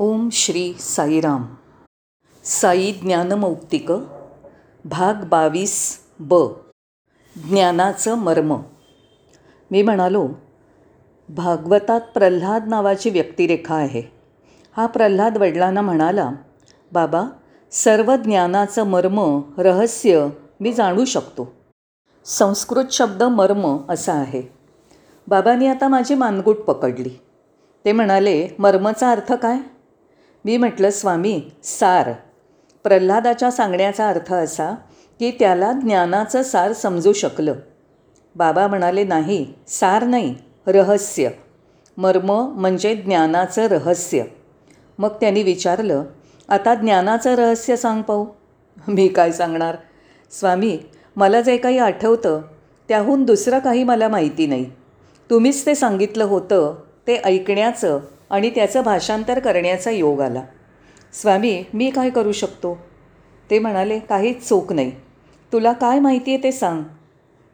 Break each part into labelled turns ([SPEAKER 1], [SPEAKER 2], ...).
[SPEAKER 1] ओम श्री साईराम. साई ज्ञानमौक्तिक भाग बावीस ब ज्ञानाचं मर्म. मी म्हणालो भागवतात प्रल्हाद नावाची व्यक्तिरेखा आहे. हा प्रल्हाद वडिलांना म्हणाला बाबा सर्व ज्ञानाचं मर्म रहस्य मी जाणू शकतो. संस्कृत शब्द मर्म असा आहे. बाबांनी आता माझी मानगूट पकडली. ते म्हणाले मर्मचा अर्थ काय? मी म्हटलं स्वामी सार. प्रल्हादाच्या सांगण्याचा अर्थ असा की त्याला ज्ञानाचं सार समजू शकलं. बाबा म्हणाले नाही सार नाही रहस्य. मर्म म्हणजे ज्ञानाचं रहस्य. मग त्यांनी विचारलं आता ज्ञानाचं रहस्य सांग पाहू. मी काय सांगणार? स्वामी मला जे काही आठवतं त्याहून दुसरं काही मला माहिती नाही. तुम्हीच ते सांगितलं होतं ते ऐकण्याचं आणि त्याचं भाषांतर करण्याचा योग आला. स्वामी मी काय करू शकतो? ते म्हणाले काहीच चूक नाही. तुला काय माहिती आहे ते सांग.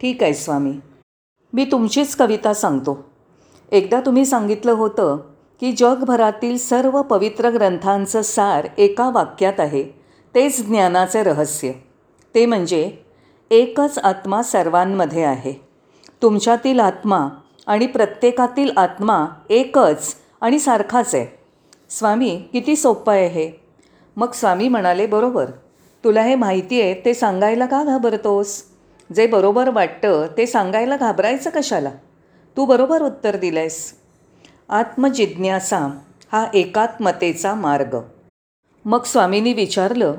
[SPEAKER 1] ठीक आहे स्वामी. मी तुमचीच कविता सांगतो. एकदा तुम्ही सांगितलं होतं की जगभरातील सर्व पवित्र ग्रंथांचं सार एका वाक्यात आहे. तेच ज्ञानाचे रहस्य. ते म्हणजे एकच आत्मा सर्वांमध्ये आहे. तुमच्यातील आत्मा आणि प्रत्येकातील आत्मा एकच आणि सारखाच आहे. स्वामी किती सोपं आहे हे. मग स्वामी म्हणाले बरोबर. तुला हे माहिती आहे ते सांगायला का घाबरतोस? जे बरोबर वाटतं ते सांगायला घाबरायचं कशाला? तू बरोबर उत्तर दिलंयस. आत्मजिज्ञासा हा एकात्मतेचा मार्ग. मग स्वामींनी विचारलं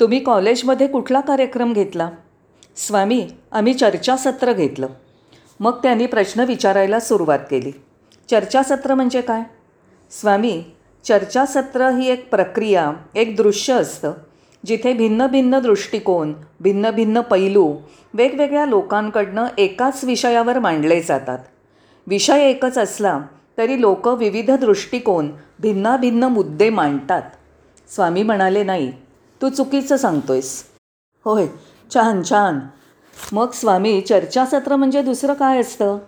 [SPEAKER 1] तुम्ही कॉलेजमध्ये कुठला कार्यक्रम घेतला? स्वामी आम्ही चर्चासत्र घेतलं. मग त्यांनी प्रश्न विचारायला सुरुवात केली. चर्चासत्र म्हणजे काय? स्वामी चर्चासत्र ही एक प्रक्रिया एक दृश्य असतं जिथे भिन्न भिन्न दृष्टिकोन भिन्न भिन्न पैलू वेगवेगळ्या लोकांकडनं एकाच विषयावर मांडले जातात. विषय एकच असला तरी लोक विविध दृष्टिकोन भिन्नाभिन्न मुद्दे मांडतात. स्वामी म्हणाले नाही तू चुकीचं सांगतोयस. होय छान छान. मग स्वामी चर्चासत्र म्हणजे दुसरं काय असतं?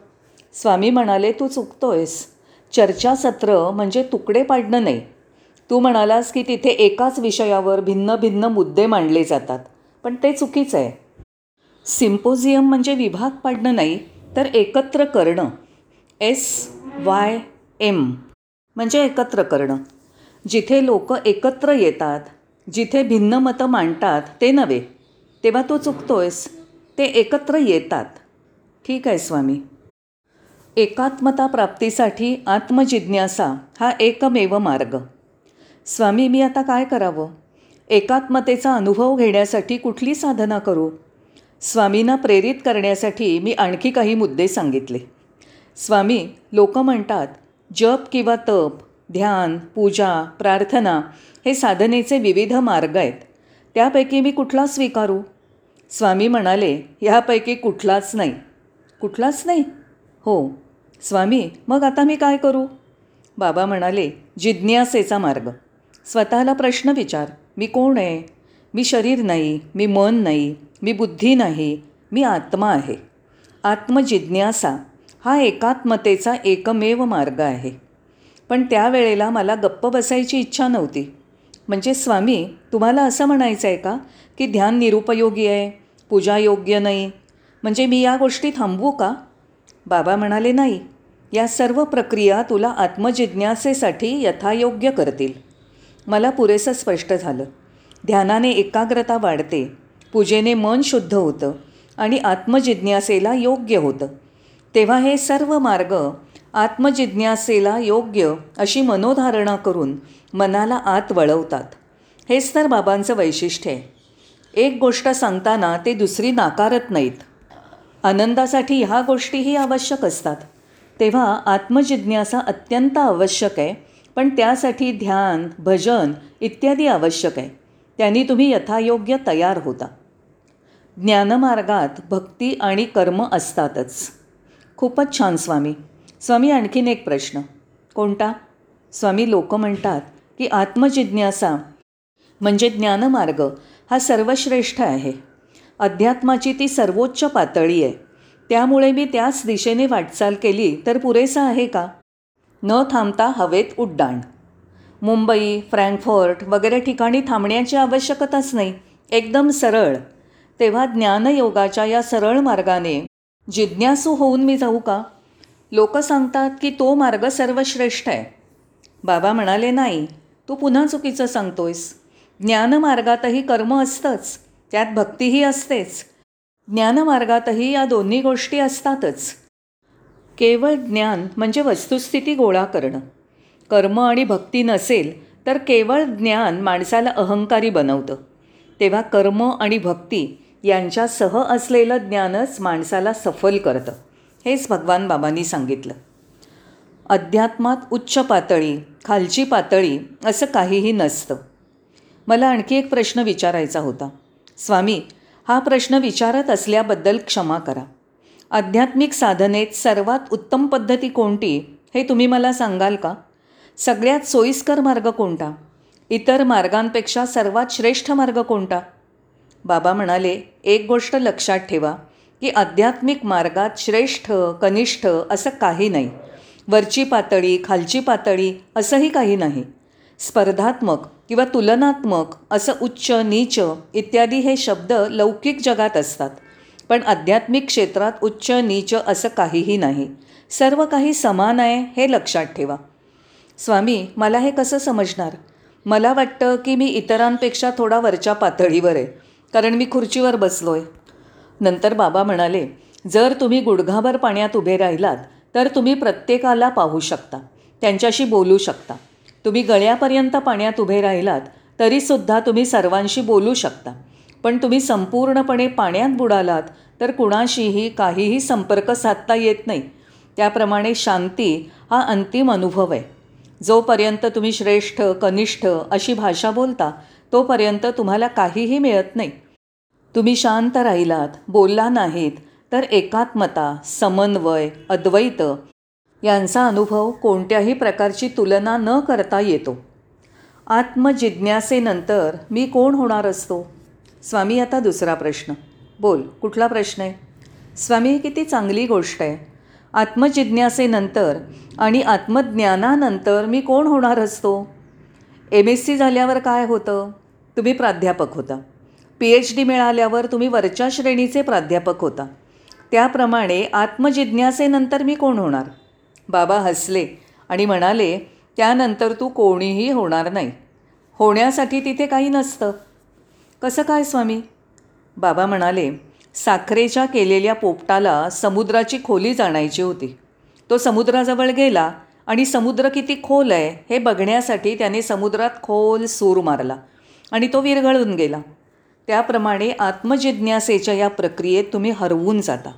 [SPEAKER 1] स्वामी म्हणाले तू चुकतोयस. चर्चासत्र म्हणजे तुकडे पाडणं नाही. तू म्हणालास की तिथे एकाच विषयावर भिन्न भिन्न मुद्दे मांडले जातात. पण ते चुकीचं आहे. सिम्पोजियम म्हणजे विभाग पाडणं नाही तर एकत्र करणं. एस वाय एम म्हणजे एकत्र करणं. जिथे लोक एकत्र येतात जिथे भिन्न मतं मांडतात ते नव्हे. तेव्हा तू चुकतोयस. ते एकत्र येतात. ठीक आहे स्वामी. एकात्मता प्राप्तीसाठी आत्मजिज्ञासा हा एकमेव मार्ग. स्वामी मी आता काय करावं? एकात्मतेचा अनुभव घेण्यासाठी कुठली साधना करू? स्वामींना प्रेरित करण्यासाठी मी आणखी काही मुद्दे सांगितले. स्वामी लोक म्हणतात जप किंवा तप ध्यान पूजा प्रार्थना हे साधनेचे विविध मार्ग आहेत. त्यापैकी मी कुठला स्वीकारू? स्वामी म्हणाले ह्यापैकी कुठलाच नाही. कुठलाच नाही? हो. स्वामी मग आता मी काय करू? बाबा म्हणाले जिज्ञासेचा मार्ग. स्वतःला प्रश्न विचार. मी कोण आहे? मी शरीर नाही मी मन नाही मी बुद्धी नाही मी आत्मा आहे. आत्मजिज्ञासा हा एकात्मतेचा एकमेव मार्ग आहे. पण त्यावेळेला मला गप्प बसायची इच्छा नव्हती. म्हणजे स्वामी तुम्हाला असं म्हणायचं आहे का की ध्यान निरुपयोगी आहे पूजा योग्य नाही? म्हणजे मी या गोष्टी थांबवू का? बाबा म्हणाले नाही या सर्व प्रक्रिया तुला आत्मजिज्ञासेसाठी यथायोग्य करतील. मला पुरेसं स्पष्ट झालं. ध्यानाने एकाग्रता वाढते पूजेने मन शुद्ध होतं आणि आत्मजिज्ञासेला योग्य होतं. तेव्हा हे सर्व मार्ग आत्मजिज्ञासेला योग्य अशी मनोधारणा करून मनाला आत वळवतात. हेच तर बाबांचं वैशिष्ट्य आहे. एक गोष्ट सांगताना ते दुसरी नाकारत नाहीत. आनंदासाठी ह्या गोष्टीही आवश्यक असतात. तेव्हा आत्मजिज्ञासा अत्यंत आवश्यक आहे. पण त्यासाठी ध्यान भजन इत्यादी आवश्यक आहे. त्यांनी तुम्ही यथायोग्य तयार होता. ज्ञानमार्गात भक्ती आणि कर्म असतातच. खूपच छान स्वामी. स्वामी आणखीन एक प्रश्न. कोणता? स्वामी लोक म्हणतात की आत्मजिज्ञासा म्हणजे ज्ञानमार्ग हा सर्वश्रेष्ठ आहे. अध्यात्माची ती सर्वोच्च पातळी आहे. त्यामुळे मी त्याच दिशेने वाटचाल केली तर पुरेसा आहे का? न थांबता हवेत उड्डाण. मुंबई फ्रँकफर्ट वगैरे ठिकाणी थांबण्याची आवश्यकताच नाही. एकदम सरळ. तेव्हा ज्ञानयोगाच्या या सरळ मार्गाने जिज्ञासू होऊन मी जाऊ का? लोक सांगतात की तो मार्ग सर्वश्रेष्ठ आहे. बाबा म्हणाले नाही तू पुन्हा चुकीचं सांगतोयस. ज्ञानमार्गातही कर्म असतंच. त्यात भक्तीही असतेच. ज्ञानमार्गातही या दोन्ही गोष्टी असतातच. केवळ ज्ञान म्हणजे वस्तुस्थिती गोळा करणं. कर्म आणि भक्ती नसेल तर केवळ ज्ञान माणसाला अहंकारी बनवतं. तेव्हा कर्म आणि भक्ती यांच्यासह असलेलं ज्ञानच माणसाला सफल करतं. हेच भगवान बाबांनी सांगितलं. अध्यात्मात उच्च पातळी खालची पातळी असं काहीही नसतं. मला आणखी एक प्रश्न विचारायचा होता. स्वामी हा प्रश्न विचारत असल्याबद्दल क्षमा करा. आध्यात्मिक साधनेत सर्वात उत्तम पद्धती कोणती हे तुम्ही मला सांगाल का? सगळ्यात सोयीस्कर मार्ग कोणता? इतर मार्गांपेक्षा सर्वात श्रेष्ठ मार्ग कोणता? बाबा म्हणाले एक गोष्ट लक्षात ठेवा की आध्यात्मिक मार्गात श्रेष्ठ कनिष्ठ असं काही नाही. वरची पातळी खालची पातळी असंही काही नाही. स्पर्धात्मक किंवा तुलनात्मक असं उच्च नीच इत्यादी हे शब्द लौकिक जगात असतात. पण आध्यात्मिक क्षेत्रात उच्च नीच असं काहीही नाही. सर्व काही समान आहे हे लक्षात ठेवा. स्वामी मला हे कसं समजणार? मला वाटतं की मी इतरांपेक्षा थोडा वरच्या पातळीवर आहे कारण मी खुर्चीवर बसलो आहे नंतर बाबा म्हणाले जर तुम्ही गुडघाभर पाण्यात उभे राहिलात तर तुम्ही प्रत्येकाला पाहू शकता त्यांच्याशी बोलू शकता. तुम्ही गळ्यापर्यंत पाण्यात उभे राहिलात तरीसुद्धा तुम्ही सर्वांशी बोलू शकता. पण तुम्ही संपूर्णपणे पाण्यात बुडालात तर कुणाशीही काहीही संपर्क साधता येत नाही. त्याप्रमाणे शांती हा अंतिम अनुभव आहे. जोपर्यंत तुम्ही श्रेष्ठ कनिष्ठ अशी भाषा बोलता तोपर्यंत तुम्हाला काहीही मिळत नाही. तुम्ही शांत राहिलात बोलला नाहीत तर एकात्मता समन्वय अद्वैत यांचा अनुभव कोणत्याही प्रकारची तुलना न करता येतो. आत्मजिज्ञासेनंतर मी कोण होणार असतो? स्वामी आता दुसरा प्रश्न. बोल कुठला प्रश्न आहे? स्वामी किती चांगली गोष्ट आहे. आत्मजिज्ञासेनंतर आणि आत्मज्ञानानंतर मी कोण होणार असतो? एम एस सी झाल्यावर काय होतं? तुम्ही प्राध्यापक होता. पी एच डी मिळाल्यावर तुम्ही वरच्या श्रेणीचे प्राध्यापक होता. त्याप्रमाणे आत्मजिज्ञासेनंतर मी कोण होणार? बाबा हसले आणि म्हणाले त्यानंतर तू कोणीही होणार नाही. होण्यासाठी तिथे काही नसतं. कसं काय स्वामी? बाबा म्हणाले साखरेच्या केलेल्या पोपटाला समुद्राची खोली जाणायची होती. तो समुद्राजवळ गेला आणि समुद्र किती खोल आहे हे बघण्यासाठी त्याने समुद्रात खोल सूर मारला आणि तो विरघळून गेला. त्याप्रमाणे आत्मजिज्ञासेच्या या प्रक्रियेत तुम्ही हरवून जाता.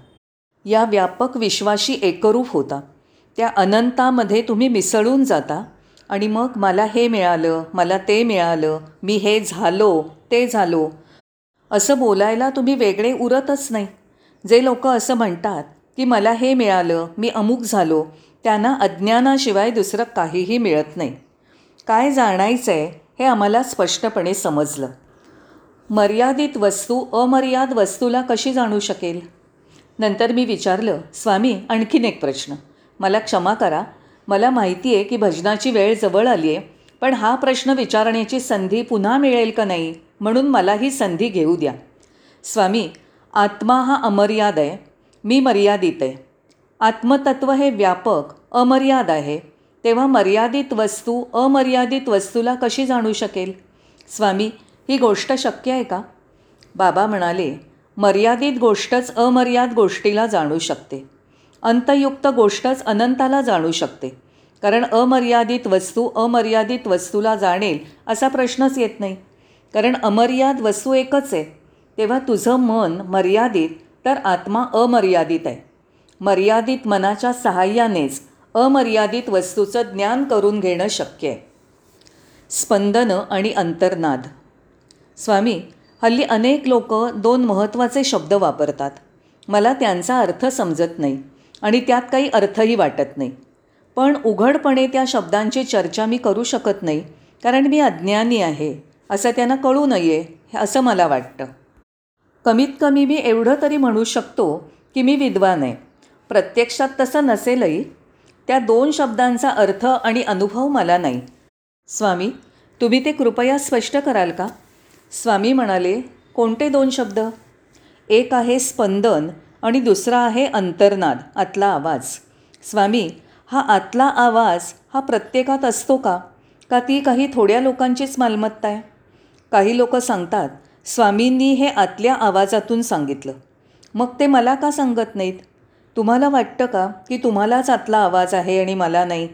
[SPEAKER 1] या व्यापक विश्वाशी एकरूप होता. त्या अनंतामध्ये तुम्ही मिसळून जाता आणि मग मला हे मिळालं मला ते मिळालं मी हे झालो ते झालो. असं बोलायला तुम्ही वेगळे उरतच नाही. जे लोक असं म्हणतात की मला हे मिळालं मी अमुक झालो त्यांना अज्ञानाशिवाय दुसरं काहीही मिळत नाही. काय जाणायचं आहे हे आम्हाला स्पष्टपणे समजलं. मर्यादित वस्तू अमर्याद वस्तूला कशी जाणू शकेल? नंतर मी विचारलं स्वामी आणखीन एक प्रश्न. मला क्षमा करा. मला माहिती आहे की भजनाची वेळ जवळ आली आहे पण हा प्रश्न विचारण्याची संधी पुन्हा मिळेल का नाही म्हणून मला ही संधी घेऊ द्या. स्वामी आत्मा हा अमर्याद आहे मी मर्यादित आहे. आत्मतत्व हे व्यापक अमर्याद आहे. तेव्हा मर्यादित वस्तू अमर्यादित वस्तूला कशी जाणू शकेल? स्वामी ही गोष्ट शक्य आहे का? बाबा म्हणाले मर्यादित गोष्टच अमर्याद गोष्टीला जाणू शकते. अंतयुक्त गोष्टच अनंताला जाणू शकते. कारण अमर्यादित वस्तू अमर्यादित वस्तूला जाणेल असा प्रश्नच येत नाही. कारण अमर्याद वस्तू एकच आहे. तेव्हा तुझं मन मर्यादित तर आत्मा अमर्यादित आहे. मर्यादित मनाच्या सहाय्यानेच अमर्यादित वस्तूचं ज्ञान करून घेणं शक्य आहे. स्पंदनं आणि अंतर्नाद. स्वामी हल्ली अनेक लोक दोन महत्त्वाचे शब्द वापरतात. मला त्यांचा अर्थ समजत नाही. आणि त्यात काही अर्थही वाटत नाही. पण उघडपणे त्या शब्दांची चर्चा मी करू शकत नाही कारण मी अज्ञानी आहे असं त्यांना कळू नये असं मला वाटतं. कमीत कमी मी एवढं तरी म्हणू शकतो की मी विद्वान आहे. प्रत्यक्षात तसं नसेलही. त्या दोन शब्दांचा अर्थ आणि अनुभव मला नाही. स्वामी तुम्ही ते कृपया स्पष्ट कराल का? स्वामी म्हणाले कोणते दोन शब्द? एक आहे स्पंदन आणि दुसरा आहे अंतर्नाद आतला आवाज. स्वामी हा आतला आवाज हा प्रत्येकात असतो का? का ती काही थोड्या लोकांचीच मालमत्ता आहे? काही लोक सांगतात स्वामींनी हे आतल्या आवाजातून सांगितलं. मग ते मला का सांगत नाहीत? तुम्हाला वाटतं का की तुम्हालाच आतला आवाज आहे आणि मला नाही?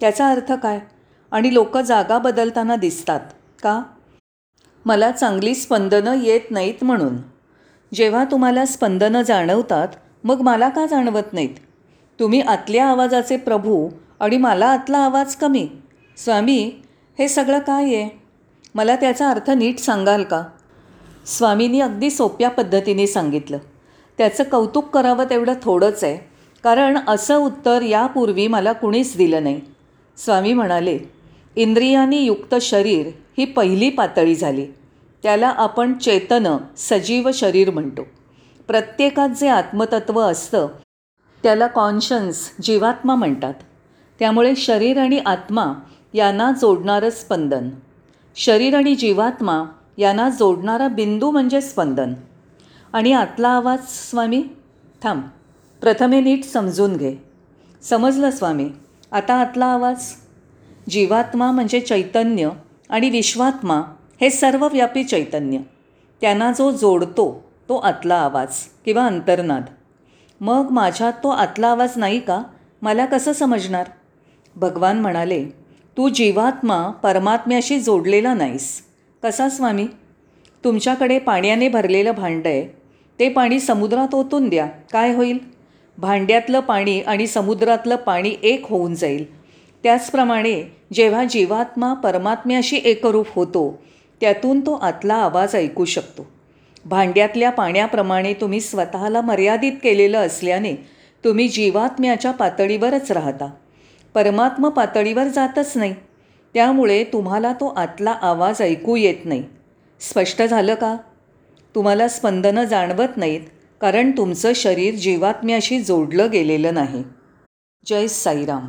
[SPEAKER 1] त्याचा अर्थ काय? आणि लोक जागा बदलताना दिसतात का? मला चांगली स्पंदनं येत नाहीत म्हणून. जेव्हा तुम्हाला स्पंदनं जाणवतात मग मला का जाणवत नाहीत? तुम्ही आतल्या आवाजाचे प्रभू आणि मला आतला आवाज कमी. स्वामी हे सगळं काय आहे? मला त्याचा अर्थ नीट सांगाल का? स्वामींनी अगदी सोप्या पद्धतीने सांगितलं. त्याचं कौतुक करावं तेवढं थोडंच आहे कारण असं उत्तर यापूर्वी मला कुणीच दिलं नाही. स्वामी म्हणाले इंद्रियांनी युक्त शरीर ही पहिली पातळी झाली. त्याला आपण चेतन सजीव शरीर म्हणतो. प्रत्येकात जे आत्मतत्व असतं त्याला कॉन्शन्स जीवात्मा म्हणतात. त्यामुळे शरीर आणि आत्मा यांना जोडणारं स्पंदन. शरीर आणि जीवात्मा यांना जोडणारा बिंदू म्हणजे स्पंदन. आणि आतला आवाज स्वामी? थांब. प्रथमे नीट समजून घे. समजलं स्वामी? आता आतला आवाज? जीवात्मा म्हणजे चैतन्य आणि विश्वात्मा हे सर्वव्यापी चैतन्य. त्यांना जो जोडतो तो आतला आवाज किंवा अंतर्नाद. मग माझ्यात तो आतला आवाज नाही का? मला कसं समजणार? भगवान म्हणाले तू जीवात्मा परमात्म्याशी जोडलेला नाहीस. कसा स्वामी? तुमच्याकडे पाण्याने भरलेलं भांडं आहे. ते पाणी समुद्रात ओतून द्या. काय होईल? भांड्यातलं पाणी आणि समुद्रातलं पाणी एक होऊन जाईल. त्याचप्रमाणे जेव्हा जीवात्मा परमात्म्याशी एकरूप होतो त्यातून तो आतला आवाज ऐकू शकतो. भांड्यातल्या पाण्याप्रमाणे तुम्ही स्वतःला मर्यादित केलेलं असल्याने तुम्ही जीवात्म्याच्या पातळीवरच राहता. परमात्म पातळीवर जातच नाही. त्यामुळे तुम्हाला तो आतला आवाज ऐकू येत नाही. स्पष्ट झालं का? तुम्हाला स्पंदनं जाणवत नाहीत कारण तुमचं शरीर जीवात्म्याशी जोडलं गेलेलं नाही. जय साईराम.